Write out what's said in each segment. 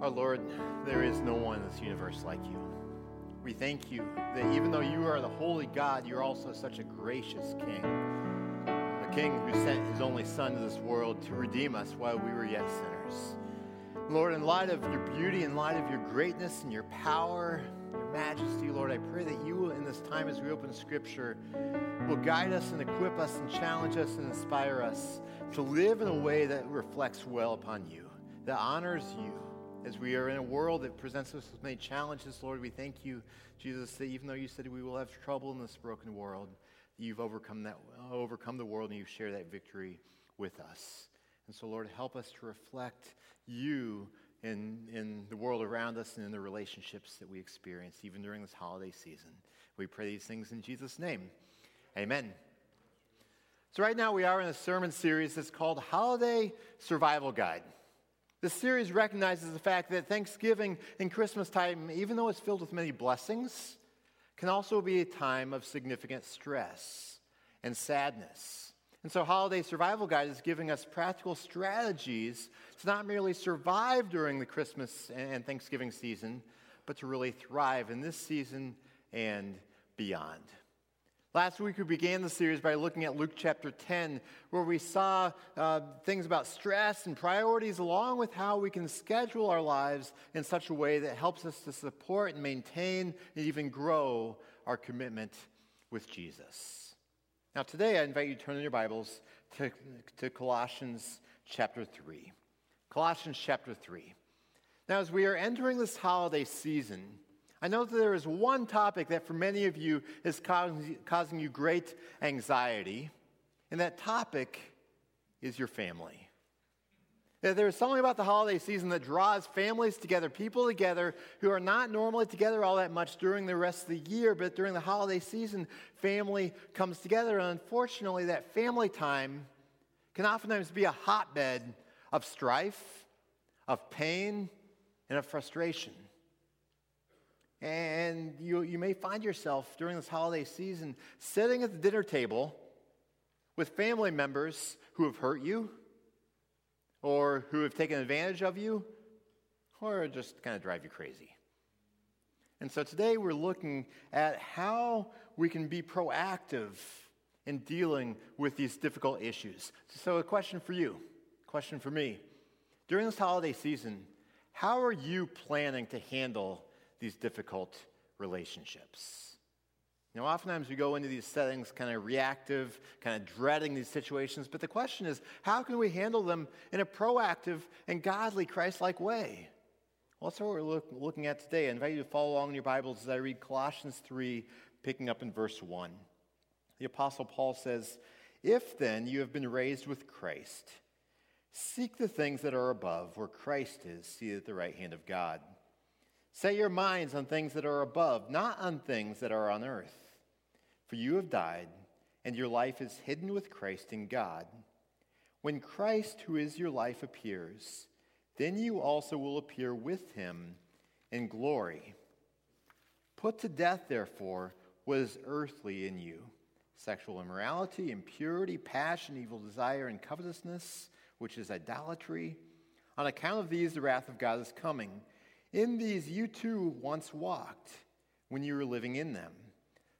Our Lord, there is no one in this universe like you. We thank you that even though you are the holy God, you're also such a gracious King. A King who sent his only Son to this world to redeem us while we were yet sinners. Lord, in light of your beauty, in light of your greatness and your power, your majesty, Lord, I pray that you will, in this time as we open Scripture, will guide us and equip us and challenge us and inspire us to live in a way that reflects well upon you, that honors you as we are in a world that presents us with many challenges, Lord, we thank you, Jesus, that even though you said we will have trouble in this broken world, you've overcome that, overcome the world and you share that victory with us. And so, Lord, help us to reflect you in, in the world around us and in the relationships that we experience, even during this holiday season. We pray these things in Jesus' name. Amen. So, right now, we are in a sermon series that's called Holiday Survival Guide. This series recognizes the fact that Thanksgiving and Christmas time, even though it's filled with many blessings, can also be a time of significant stress and sadness. And so, Holiday Survival Guide is giving us practical strategies to not merely survive during the Christmas and Thanksgiving season, but to really thrive in this season and beyond. Last week, we began the series by looking at Luke chapter 10, where we saw uh, things about stress and priorities, along with how we can schedule our lives in such a way that helps us to support and maintain and even grow our commitment with Jesus. Now, today, I invite you to turn in your Bibles to, to Colossians chapter 3. Colossians chapter 3. Now, as we are entering this holiday season, I know that there is one topic that for many of you is causing, you great anxiety, and that topic is your family. There is something about the holiday season that draws families together, people together who are not normally together all that much during the rest of the year, but during the holiday season, family comes together. And unfortunately, that family time can oftentimes be a hotbed of strife, of pain, and of frustration. And you, you may find yourself during this holiday season sitting at the dinner table with family members who have hurt you, or who have taken advantage of you, or just kind of drive you crazy. And so today we're looking at how we can be proactive in dealing with these difficult issues. So, a question for you, question for me. During this holiday season, how are you planning to handle these difficult relationships. Know, oftentimes we go into these settings kind of reactive, kind of dreading these situations, but the question is, how can we handle them in a proactive and godly, Christ like way? Well, that's what we're look, looking at today. I invite you to follow along in your Bibles as I read Colossians 3, picking up in verse 1. The Apostle Paul says, If then you have been raised with Christ, seek the things that are above, where Christ is, seated at the right hand of God. Set your minds on things that are above, not on things that are on earth. For you have died, and your life is hidden with Christ in God. When Christ, who is your life, appears, then you also will appear with him in glory. Put to death, therefore, what is earthly in you sexual immorality, impurity, passion, evil desire, and covetousness, which is idolatry. On account of these, the wrath of God is coming. In these you too once walked when you were living in them.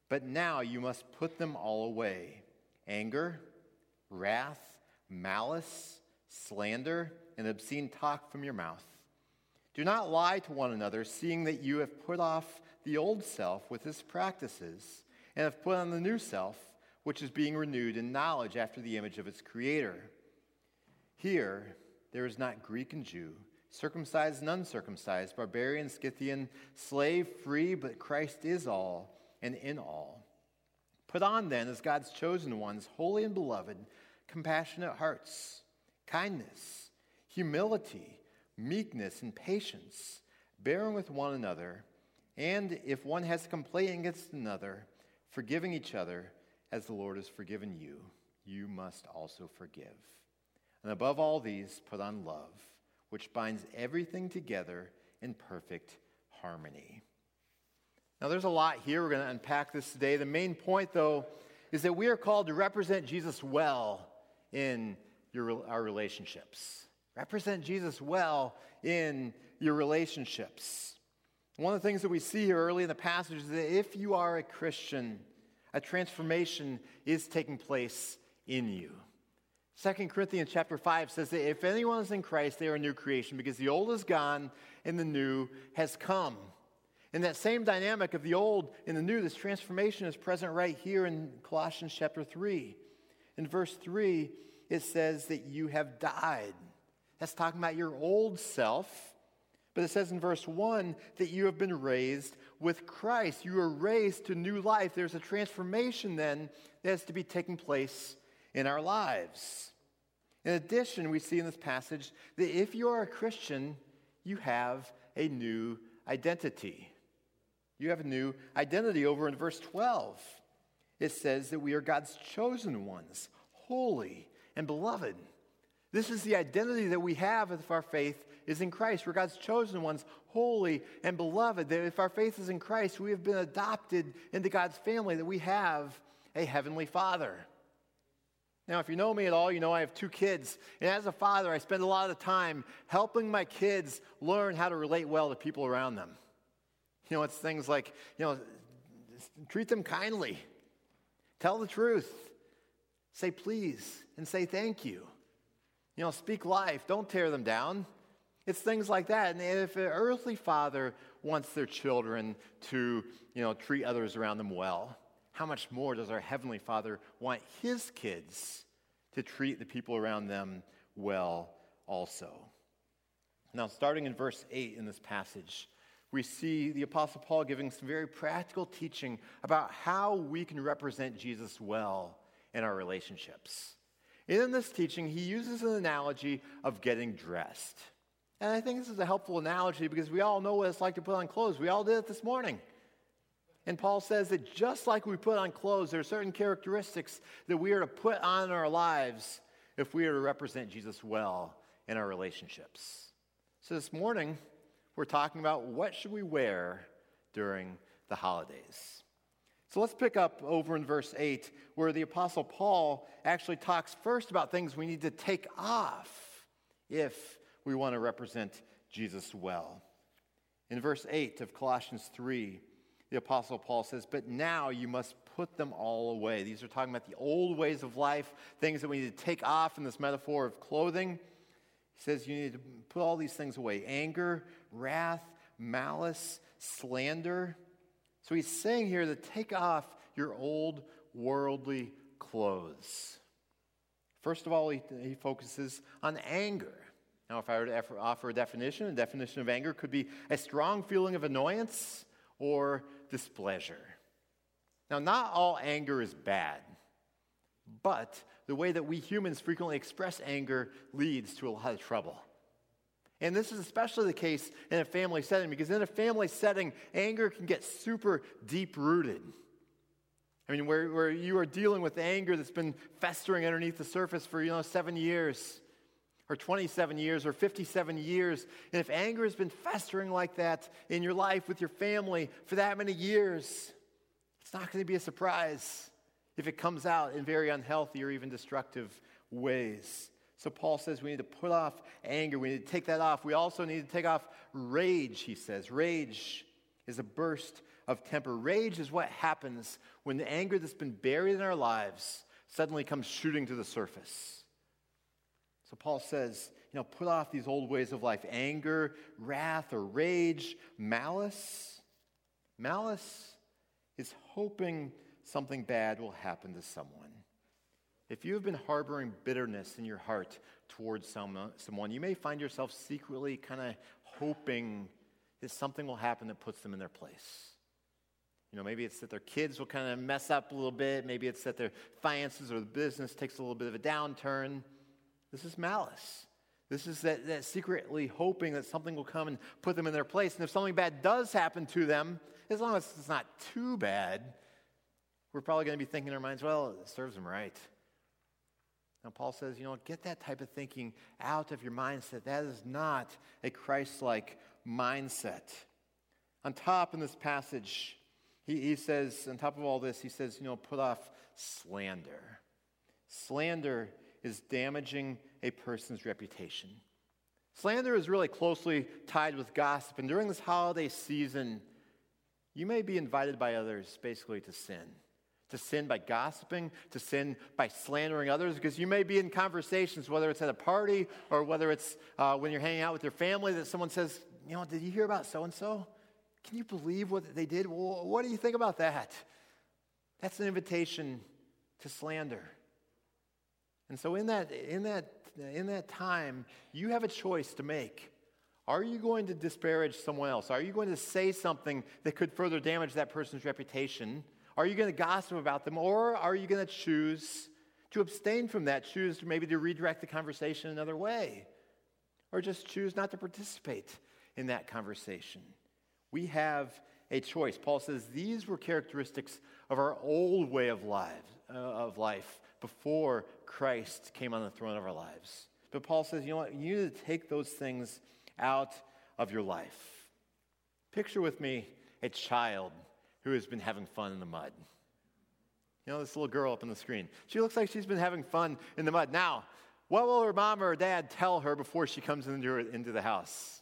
But now you must put them all away anger, wrath, malice, slander, and obscene talk from your mouth. Do not lie to one another, seeing that you have put off the old self with its practices, and have put on the new self, which is being renewed in knowledge after the image of its creator. Here, there is not Greek and Jew circumcised and uncircumcised, barbarian, Scythian, slave, free, but Christ is all and in all. Put on then, as God's chosen ones, holy and beloved, compassionate hearts, kindness, humility, meekness, and patience, bearing with one another, and if one has a complaint against another, forgiving each other as the Lord has forgiven you, you must also forgive. And above all these, put on love which binds everything together in perfect harmony. Now, there's a lot here. We're going to unpack this today. The main point, though, is that we are called to represent Jesus well in your, our relationships. Represent Jesus well in your relationships. One of the things that we see here early in the passage is that if you are a Christian, a transformation is taking place in you. 2 Corinthians chapter 5 says that if anyone is in Christ, they are a new creation because the old is gone and the new has come. In that same dynamic of the old and the new, this transformation is present right here in Colossians chapter 3. In verse 3, it says that you have died. That's talking about your old self. But it says in verse 1 that you have been raised with Christ. You are raised to new life. There's a transformation then that has to be taking place in our lives. In addition, we see in this passage that if you are a Christian, you have a new identity. You have a new identity over in verse 12. It says that we are God's chosen ones, holy and beloved. This is the identity that we have if our faith is in Christ. We're God's chosen ones, holy and beloved. That if our faith is in Christ, we have been adopted into God's family, that we have a heavenly Father. Now, if you know me at all, you know I have two kids. And as a father, I spend a lot of time helping my kids learn how to relate well to people around them. You know, it's things like, you know, treat them kindly, tell the truth, say please, and say thank you. You know, speak life, don't tear them down. It's things like that. And if an earthly father wants their children to, you know, treat others around them well, how much more does our Heavenly Father want His kids to treat the people around them well also? Now, starting in verse 8 in this passage, we see the Apostle Paul giving some very practical teaching about how we can represent Jesus well in our relationships. In this teaching, he uses an analogy of getting dressed. And I think this is a helpful analogy because we all know what it's like to put on clothes. We all did it this morning. And Paul says that just like we put on clothes, there are certain characteristics that we are to put on in our lives if we are to represent Jesus well in our relationships. So this morning, we're talking about what should we wear during the holidays. So let's pick up over in verse 8, where the Apostle Paul actually talks first about things we need to take off if we want to represent Jesus well. In verse 8 of Colossians 3, the Apostle Paul says, But now you must put them all away. These are talking about the old ways of life, things that we need to take off in this metaphor of clothing. He says you need to put all these things away anger, wrath, malice, slander. So he's saying here to take off your old worldly clothes. First of all, he, he focuses on anger. Now, if I were to offer a definition, a definition of anger could be a strong feeling of annoyance or displeasure. Now, not all anger is bad, but the way that we humans frequently express anger leads to a lot of trouble. And this is especially the case in a family setting because in a family setting, anger can get super deep rooted. I mean, where, where you are dealing with anger that's been festering underneath the surface for, you know, seven years or 27 years or 57 years. And if anger has been festering like that in your life with your family for that many years, it's not going to be a surprise if it comes out in very unhealthy or even destructive ways. So Paul says we need to put off anger. We need to take that off. We also need to take off rage, he says. Rage is a burst of temper. Rage is what happens when the anger that's been buried in our lives suddenly comes shooting to the surface. So Paul says, you know, put off these old ways of life anger, wrath, or rage, malice. Malice is hoping something bad will happen to someone. If you have been harboring bitterness in your heart towards someone, someone, you may find yourself secretly kind of hoping that something will happen that puts them in their place. You know, maybe it's that their kids will kind of mess up a little bit. Maybe it's that their finances or the business takes a little bit of a downturn. This is malice. This is that, that secretly hoping that something will come and put them in their place. And if something bad does happen to them, as long as it's not too bad, we're probably going to be thinking in our minds, well, it serves them right. Now, Paul says, you know, get that type of thinking out of your mindset. That is not a Christ like mindset. On top in this passage, he, he says, on top of all this, he says, you know, put off slander. Slander is damaging a person's reputation. Slander is really closely tied with gossip, and during this holiday season, you may be invited by others basically to sin. To sin by gossiping, to sin by slandering others, because you may be in conversations, whether it's at a party or whether it's uh, when you're hanging out with your family, that someone says, You know, did you hear about so and so? Can you believe what they did? Well, what do you think about that? That's an invitation to slander. And so, in that, in that, in that time, you have a choice to make. Are you going to disparage someone else? Are you going to say something that could further damage that person's reputation? Are you going to gossip about them? Or are you going to choose to abstain from that? Choose maybe to redirect the conversation another way? Or just choose not to participate in that conversation? We have a choice. Paul says these were characteristics of our old way of life, uh, of life before Christ came on the throne of our lives. But Paul says, you know what? You need to take those things out of your life. Picture with me a child who has been having fun in the mud. You know, this little girl up on the screen. She looks like she's been having fun in the mud. Now, what will her mom or dad tell her before she comes into, into the house?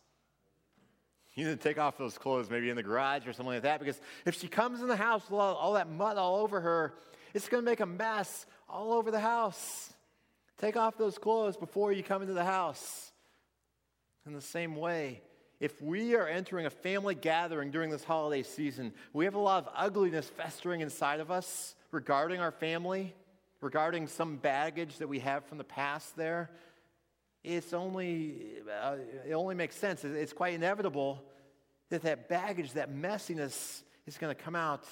You need to take off those clothes, maybe in the garage or something like that, because if she comes in the house with all, all that mud all over her, it's going to make a mess all over the house. Take off those clothes before you come into the house. In the same way, if we are entering a family gathering during this holiday season, we have a lot of ugliness festering inside of us regarding our family, regarding some baggage that we have from the past there. It's only, uh, it only makes sense. It's quite inevitable that that baggage, that messiness, is going to come out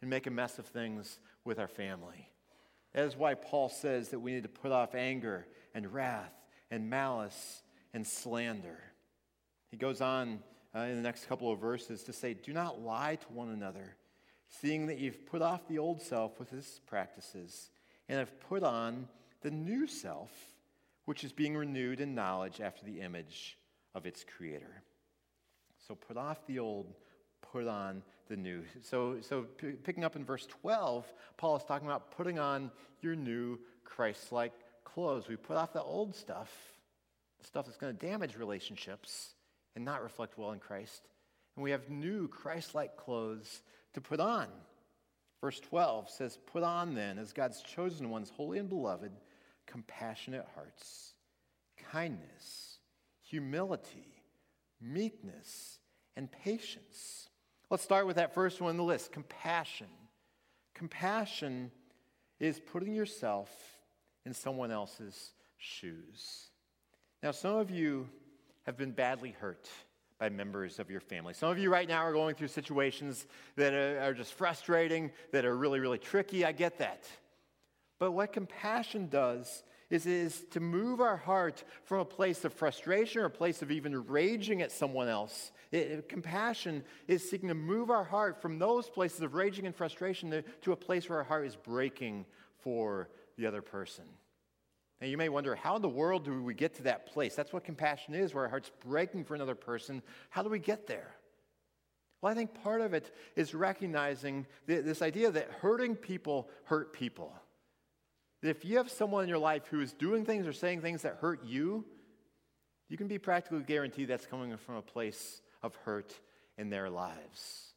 and make a mess of things with our family. That is why Paul says that we need to put off anger and wrath and malice and slander. He goes on uh, in the next couple of verses to say, Do not lie to one another, seeing that you've put off the old self with its practices and have put on the new self, which is being renewed in knowledge after the image of its creator. So put off the old, put on the new. So, so p- picking up in verse 12, Paul is talking about putting on your new Christ like clothes. We put off the old stuff, the stuff that's going to damage relationships and not reflect well in Christ. And we have new Christ like clothes to put on. Verse 12 says, Put on then, as God's chosen ones, holy and beloved, compassionate hearts, kindness, humility, meekness, and patience Let's start with that first one on the list compassion. Compassion is putting yourself in someone else's shoes. Now, some of you have been badly hurt by members of your family. Some of you right now are going through situations that are, just frustrating, that are really, really tricky. I get that. But what compassion does is, is to move our heart from a place of frustration or a place of even raging at someone else. It, compassion is seeking to move our heart from those places of raging and frustration to, to a place where our heart is breaking for the other person. Now, you may wonder, how in the world do we get to that place? That's what compassion is, where our heart's breaking for another person. How do we get there? Well, I think part of it is recognizing this idea that hurting people hurt people if you have someone in your life who is doing things or saying things that hurt you, you can be practically guaranteed that's coming from a place of hurt in their lives.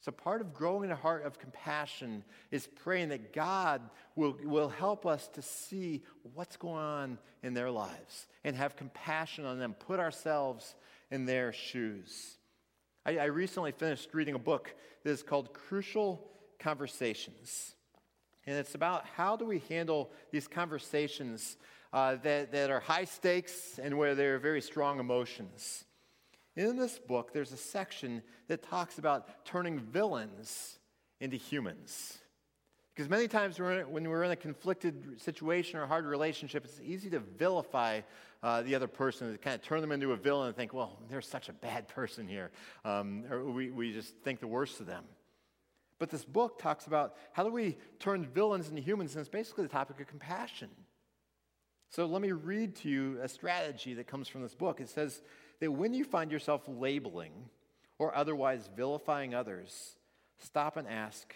So, part of growing a heart of compassion is praying that God will, will help us to see what's going on in their lives and have compassion on them, put ourselves in their shoes. I, I recently finished reading a book that is called Crucial Conversations. And it's about how do we handle these conversations uh, that, that are high stakes and where there are very strong emotions. In this book, there's a section that talks about turning villains into humans. Because many times when we're in a conflicted situation or a hard relationship, it's easy to vilify uh, the other person, to kind of turn them into a villain and think, well, they're such a bad person here. Um, or we, we just think the worst of them. But this book talks about how do we turn villains into humans, and it's basically the topic of compassion. So let me read to you a strategy that comes from this book. It says that when you find yourself labeling or otherwise vilifying others, stop and ask,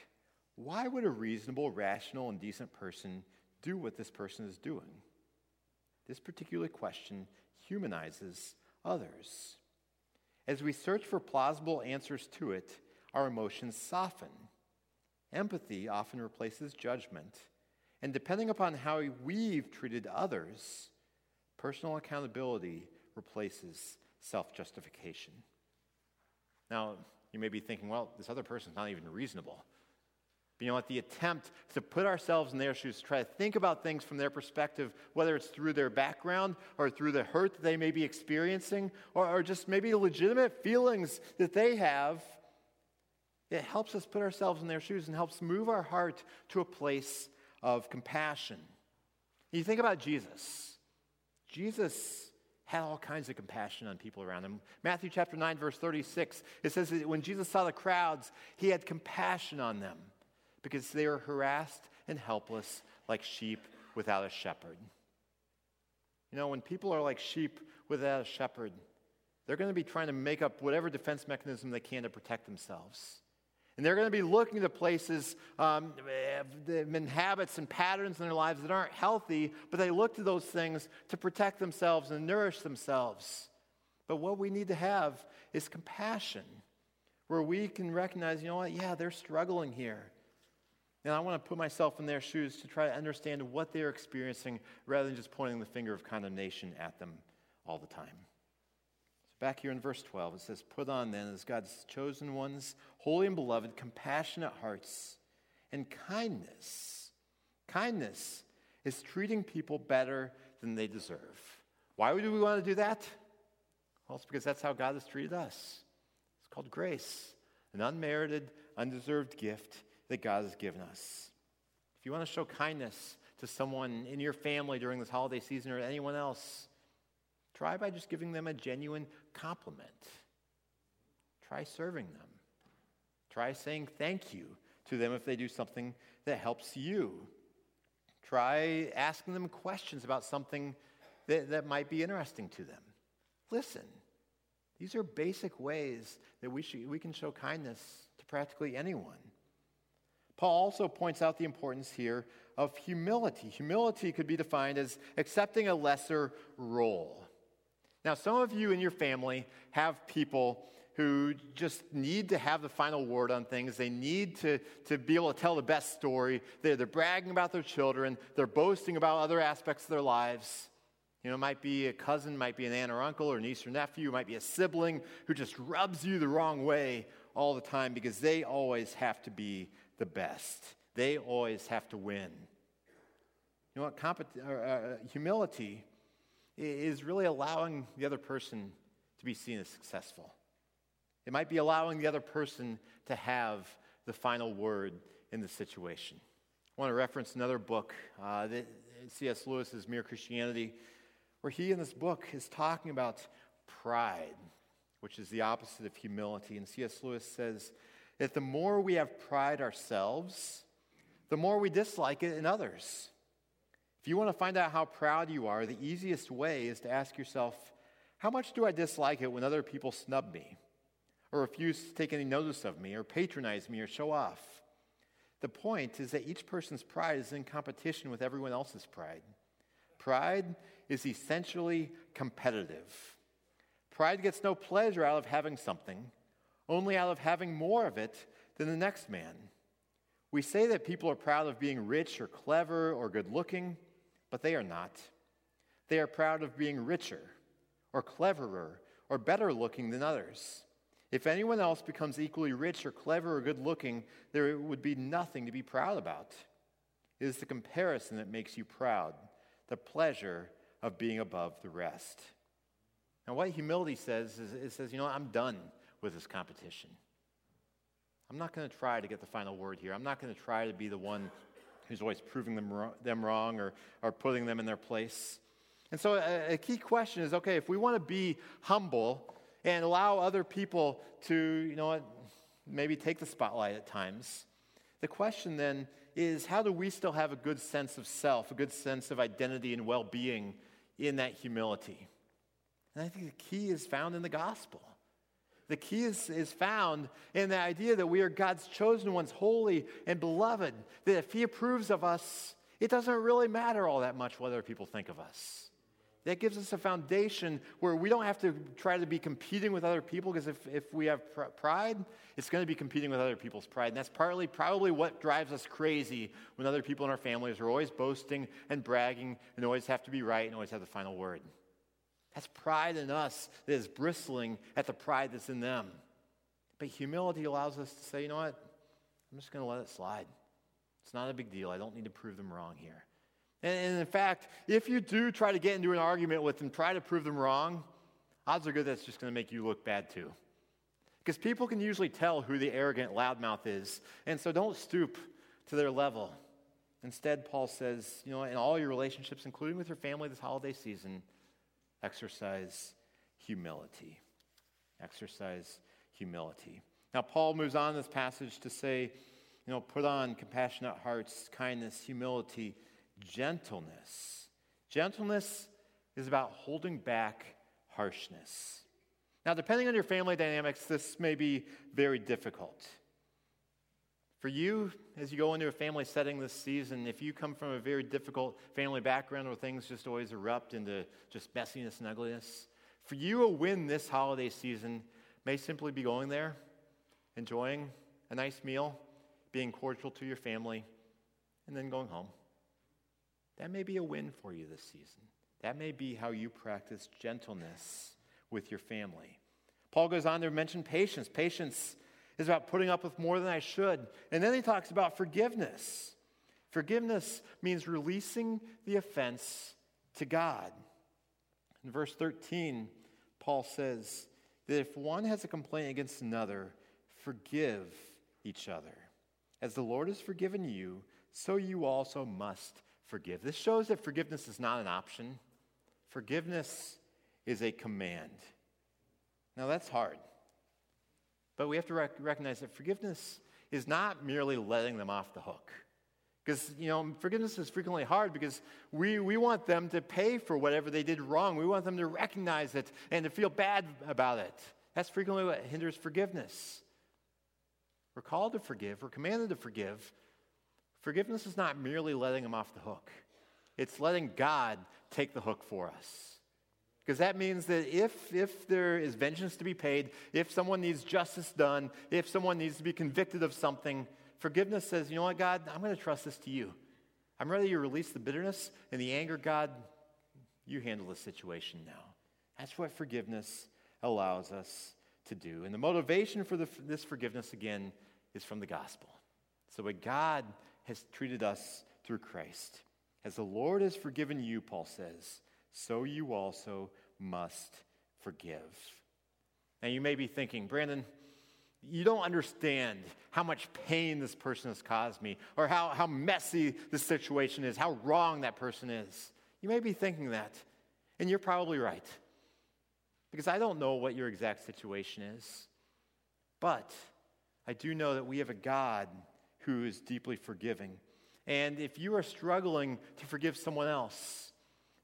why would a reasonable, rational, and decent person do what this person is doing? This particular question humanizes others. As we search for plausible answers to it, our emotions soften. Empathy often replaces judgment. And depending upon how we've treated others, personal accountability replaces self justification. Now, you may be thinking, well, this other person's not even reasonable. But you know what? The attempt to put ourselves in their shoes, to try to think about things from their perspective, whether it's through their background or through the hurt that they may be experiencing, or, or just maybe legitimate feelings that they have, it helps us put ourselves in their shoes and helps move our heart to a place of compassion. You think about Jesus. Jesus had all kinds of compassion on people around him. Matthew chapter 9, verse 36, it says that when Jesus saw the crowds, he had compassion on them because they were harassed and helpless like sheep without a shepherd. You know, when people are like sheep without a shepherd, they're going to be trying to make up whatever defense mechanism they can to protect themselves. And they're going to be looking to places, um, and habits and patterns in their lives that aren't healthy, but they look to those things to protect themselves and nourish themselves. But what we need to have is compassion, where we can recognize, you know what, yeah, they're struggling here. And I want to put myself in their shoes to try to understand what they're experiencing rather than just pointing the finger of condemnation at them all the time. Back here in verse 12, it says, Put on then, as God's chosen ones, holy and beloved, compassionate hearts, and kindness. Kindness is treating people better than they deserve. Why do we want to do that? Well, it's because that's how God has treated us. It's called grace, an unmerited, undeserved gift that God has given us. If you want to show kindness to someone in your family during this holiday season or anyone else, Try by just giving them a genuine compliment. Try serving them. Try saying thank you to them if they do something that helps you. Try asking them questions about something that, that might be interesting to them. Listen. These are basic ways that we, should, we can show kindness to practically anyone. Paul also points out the importance here of humility. Humility could be defined as accepting a lesser role. Now, some of you in your family have people who just need to have the final word on things. They need to, to be able to tell the best story. They're, they're bragging about their children, they're boasting about other aspects of their lives. You know, it might be a cousin, might be an aunt or uncle or niece or nephew, might be a sibling who just rubs you the wrong way all the time because they always have to be the best. They always have to win. You know what? Compet- uh, uh, humility is really allowing the other person to be seen as successful. It might be allowing the other person to have the final word in the situation. I want to reference another book, uh, C.S. Lewis's Mere Christianity, where he in this book is talking about pride, which is the opposite of humility. And C.S. Lewis says that the more we have pride ourselves, the more we dislike it in others. If you want to find out how proud you are, the easiest way is to ask yourself, how much do I dislike it when other people snub me, or refuse to take any notice of me, or patronize me, or show off? The point is that each person's pride is in competition with everyone else's pride. Pride is essentially competitive. Pride gets no pleasure out of having something, only out of having more of it than the next man. We say that people are proud of being rich or clever or good looking but they are not. They are proud of being richer or cleverer or better looking than others. If anyone else becomes equally rich or clever or good looking, there would be nothing to be proud about. It is the comparison that makes you proud, the pleasure of being above the rest. Now, what humility says is it says, you know, I'm done with this competition. I'm not going to try to get the final word here. I'm not going to try to be the one who's always proving them wrong, them wrong or, or putting them in their place. And so, a, a key question is okay, if we want to be humble and allow other people to, you know what, maybe take the spotlight at times, the question then is how do we still have a good sense of self, a good sense of identity and well being in that humility? And I think the key is found in the gospel. The key is, is found in the idea that we are God's chosen ones, holy and beloved. That if He approves of us, it doesn't really matter all that much what other people think of us. That gives us a foundation where we don't have to try to be competing with other people because if, if we have pr- pride, it's going to be competing with other people's pride. And that's partly probably what drives us crazy when other people in our families are always boasting and bragging and always have to be right and always have the final word. That's pride in us that is bristling at the pride that's in them. But humility allows us to say, you know what? I'm just going to let it slide. It's not a big deal. I don't need to prove them wrong here. And, in fact, if you do try to get into an argument with them, try to prove them wrong, odds are good that's just going to make you look bad too. Because people can usually tell who the arrogant loudmouth is. And so don't stoop to their level. Instead, Paul says, you know, in all your relationships, including with your family this holiday season, exercise humility. Exercise humility. Now, Paul moves on this passage to say, you know, put on compassionate hearts, kindness, humility, gentleness. Gentleness is about holding back harshness. Now, depending on your family dynamics, this may be very difficult. For you, as you go into a family setting this season, if you come from a very difficult family background where things just always erupt into just messiness and ugliness, for you, a win this holiday season may simply be going there, enjoying a nice meal, being cordial to your family, and then going home. That may be a win for you this season. That may be how you practice gentleness with your family. Paul goes on to mention patience. Patience is about putting up with more than I should. And then he talks about forgiveness. Forgiveness means releasing the offense to God. In verse 13, Paul says that if one has a complaint against another, forgive each other. As the Lord has forgiven you, so you also must forgive. This shows that forgiveness is not an option, forgiveness is a command. Now, that's hard. But we have to rec- recognize that forgiveness is not merely letting them off the hook. Because, you know, forgiveness is frequently hard because we, we want them to pay for whatever they did wrong. We want them to recognize it and to feel bad about it. That's frequently what hinders forgiveness. We're called to forgive, we're commanded to forgive, Forgiveness is not merely letting them off the hook, it's letting God take the hook for us. Because that means that if, if there is vengeance to be paid, if someone needs justice done, if someone needs to be convicted of something, forgiveness says, you know what, God, I'm going to trust this to you. I'm ready to release the bitterness and the anger. God, you handle the situation now. That's what forgiveness allows us to do. And the motivation for the, this forgiveness, again, is from the gospel. So, what God has treated us through Christ. As the Lord has forgiven you, Paul says, so you also must forgive. Now, you may be thinking, Brandon, you don't understand how much pain this person has caused me, or how, how messy the situation is, how wrong that person is. You may be thinking that, and you're probably right. Because I don't know what your exact situation is. But I do know that we have a God who is deeply forgiving. And if you are struggling to forgive someone else,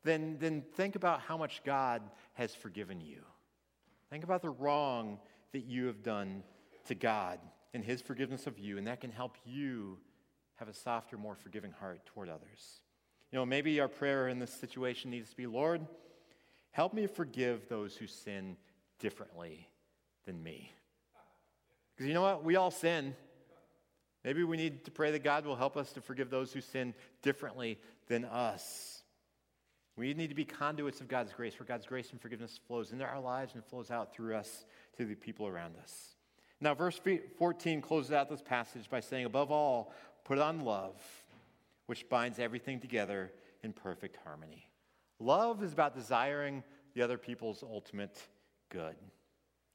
then, then think about how much God has forgiven you. Think about the wrong that you have done to God and His forgiveness of you, and that can help you have a softer, more forgiving heart toward others. You know, maybe our prayer in this situation needs to be Lord, help me forgive those who sin differently than me. Because you know what? We all sin. Maybe we need to pray that God will help us to forgive those who sin differently than us. We need to be conduits of God's grace, where God's grace and forgiveness flows into our lives and flows out through us to the people around us. Now, verse 14 closes out this passage by saying, Above all, put on love, which binds everything together in perfect harmony. Love is about desiring the other people's ultimate good.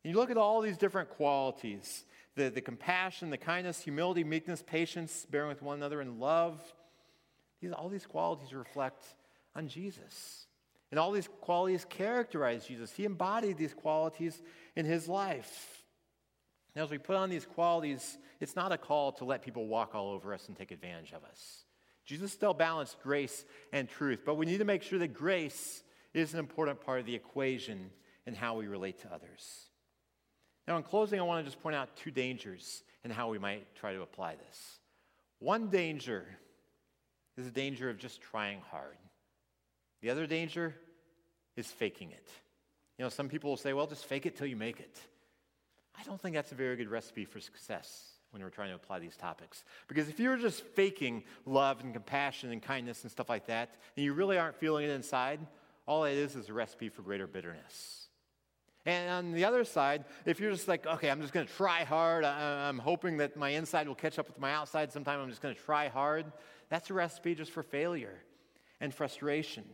And you look at all these different qualities the, the compassion, the kindness, humility, meekness, patience, bearing with one another, and love. These, all these qualities reflect on Jesus. And all these qualities characterize Jesus. He embodied these qualities in his life. Now, as we put on these qualities, it's not a call to let people walk all over us and take advantage of us. Jesus still balanced grace and truth, but we need to make sure that grace is an important part of the equation in how we relate to others. Now, in closing, I want to just point out two dangers and how we might try to apply this. One danger is the danger of just trying hard. The other danger is faking it. You know, some people will say, well, just fake it till you make it. I don't think that's a very good recipe for success when we're trying to apply these topics. Because if you're just faking love and compassion and kindness and stuff like that, and you really aren't feeling it inside, all it is is a recipe for greater bitterness. And on the other side, if you're just like, okay, I'm just going to try hard, I, am hoping that my inside will catch up with my outside sometime, I'm just going to try hard, that's a recipe just for failure and frustration.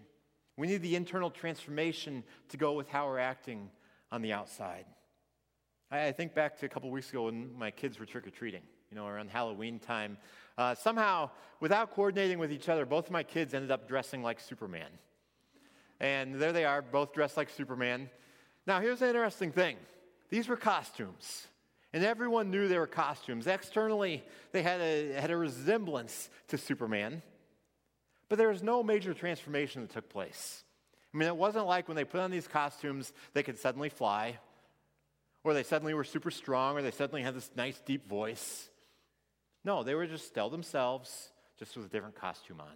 We need the internal transformation to go with how we're acting on the outside. I, I think back to a couple weeks ago when my kids were trick or treating, you know, around Halloween time. Uh, somehow, without coordinating with each other, both of my kids ended up dressing like Superman. And there they are, both dressed like Superman. Now, here's the interesting thing these were costumes. And everyone knew they were costumes. Externally, they had a, had a resemblance to Superman. But there was no major transformation that took place. I mean, it wasn't like when they put on these costumes, they could suddenly fly, or they suddenly were super strong, or they suddenly had this nice deep voice. No, they were just still themselves, just with a different costume on.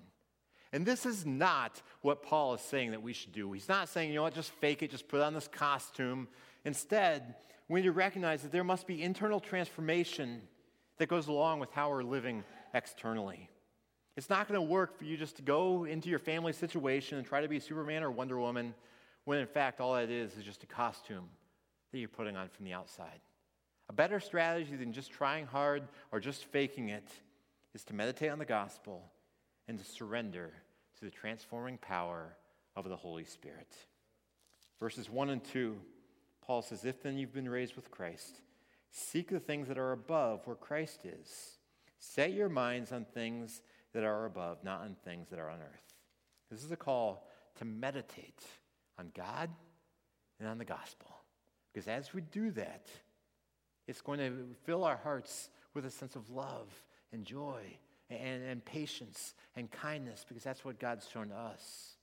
And this is not what Paul is saying that we should do. He's not saying, you know what, just fake it, just put on this costume. Instead, we need to recognize that there must be internal transformation that goes along with how we're living externally. It's not going to work for you just to go into your family situation and try to be Superman or Wonder Woman when in fact all that is is just a costume that you're putting on from the outside. A better strategy than just trying hard or just faking it is to meditate on the gospel and to surrender to the transforming power of the Holy Spirit. Verses 1 and 2, Paul says, If then you've been raised with Christ, seek the things that are above where Christ is. Set your minds on things that are above, not on things that are on earth. This is a call to meditate on God and on the gospel. Because as we do that, it's going to fill our hearts with a sense of love and joy and, and patience and kindness, because that's what God's shown to us.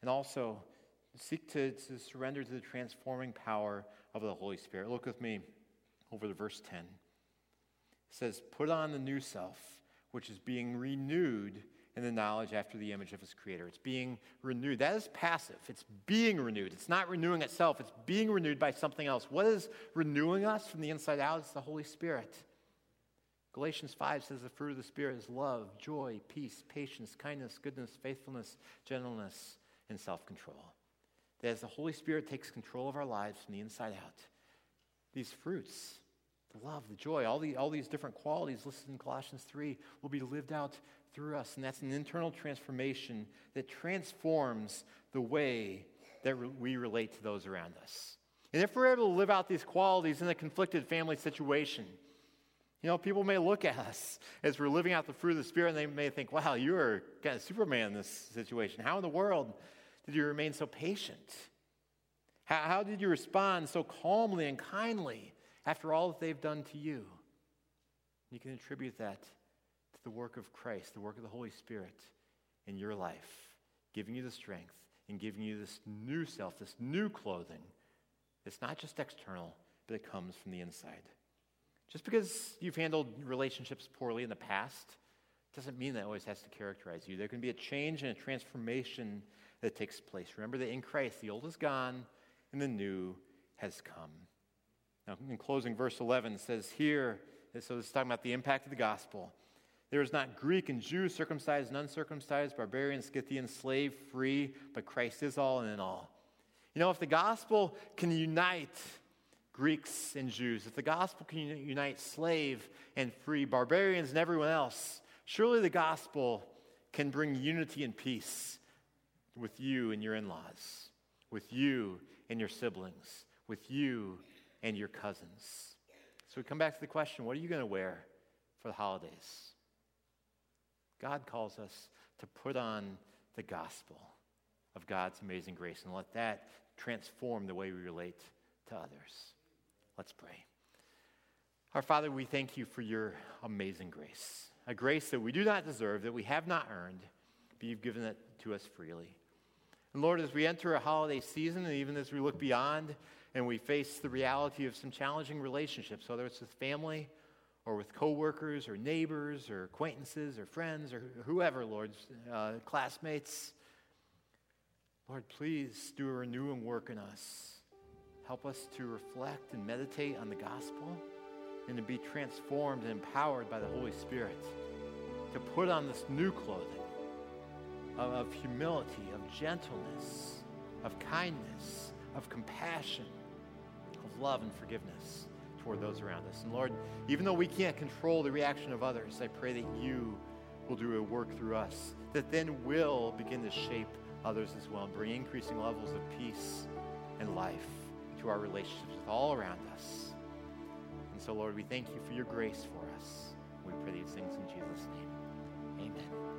And also, seek to, to surrender to the transforming power of the Holy Spirit. Look with me over to verse 10. It says, Put on the new self which is being renewed in the knowledge after the image of his creator. It's being renewed. That is passive. It's being renewed. It's not renewing itself, it's being renewed by something else. What is renewing us from the inside out? It's the Holy Spirit. Galatians 5 says the fruit of the Spirit is love, joy, peace, patience, kindness, goodness, faithfulness, gentleness, and self control. That as the Holy Spirit takes control of our lives from the inside out, these fruits love, the joy, all, the, all these different qualities listed in Colossians 3 will be lived out through us. And that's an internal transformation that transforms the way that we relate to those around us. And if we're able to live out these qualities in a conflicted family situation, you know, people may look at us as we're living out the fruit of the Spirit and they may think, wow, you are kind of Superman in this situation. How in the world did you remain so patient? How, how did you respond so calmly and kindly after all that they've done to you. You can attribute that to the work of Christ, the work of the Holy Spirit in your life, giving you the strength and giving you this new self, this new clothing. It's not just external, but it comes from the inside. Just because you've handled relationships poorly in the past doesn't mean that always has to characterize you. There can be a change and a transformation that takes place. Remember that in Christ, the old is gone and the new has come. Now, in closing, verse 11 says here, so this is talking about the impact of the gospel. There is not Greek and Jew, circumcised and uncircumcised, barbarian, Scythian, slave, free, but Christ is all and in all. You know, if the gospel can unite Greeks and Jews, if the gospel can unite slave and free, barbarians and everyone else, surely the gospel can bring unity and peace with you and your in laws, with you and your siblings, with you and your cousins. So we come back to the question what are you going to wear for the holidays? God calls us to put on the gospel of God's amazing grace and let that transform the way we relate to others. Let's pray. Our Father, we thank you for your amazing grace, a grace that we do not deserve, that we have not earned, but you've given it to us freely. And Lord, as we enter a holiday season, and even as we look beyond and we face the reality of some challenging relationships, whether it's with family or with coworkers or neighbors or acquaintances or friends or whoever, Lord, uh, classmates. Lord, please do a renewing work in us. Help us to reflect and meditate on the gospel and to be transformed and empowered by the Holy Spirit to put on this new clothing of, of humility, of gentleness, of kindness, of compassion, of love and forgiveness toward those around us. And Lord, even though we can't control the reaction of others, I pray that you will do a work through us that then will begin to shape others as well and bring increasing levels of peace and life to our relationships with all around us. And so, Lord, we thank you for your grace for us. We pray these things in Jesus' name. Amen.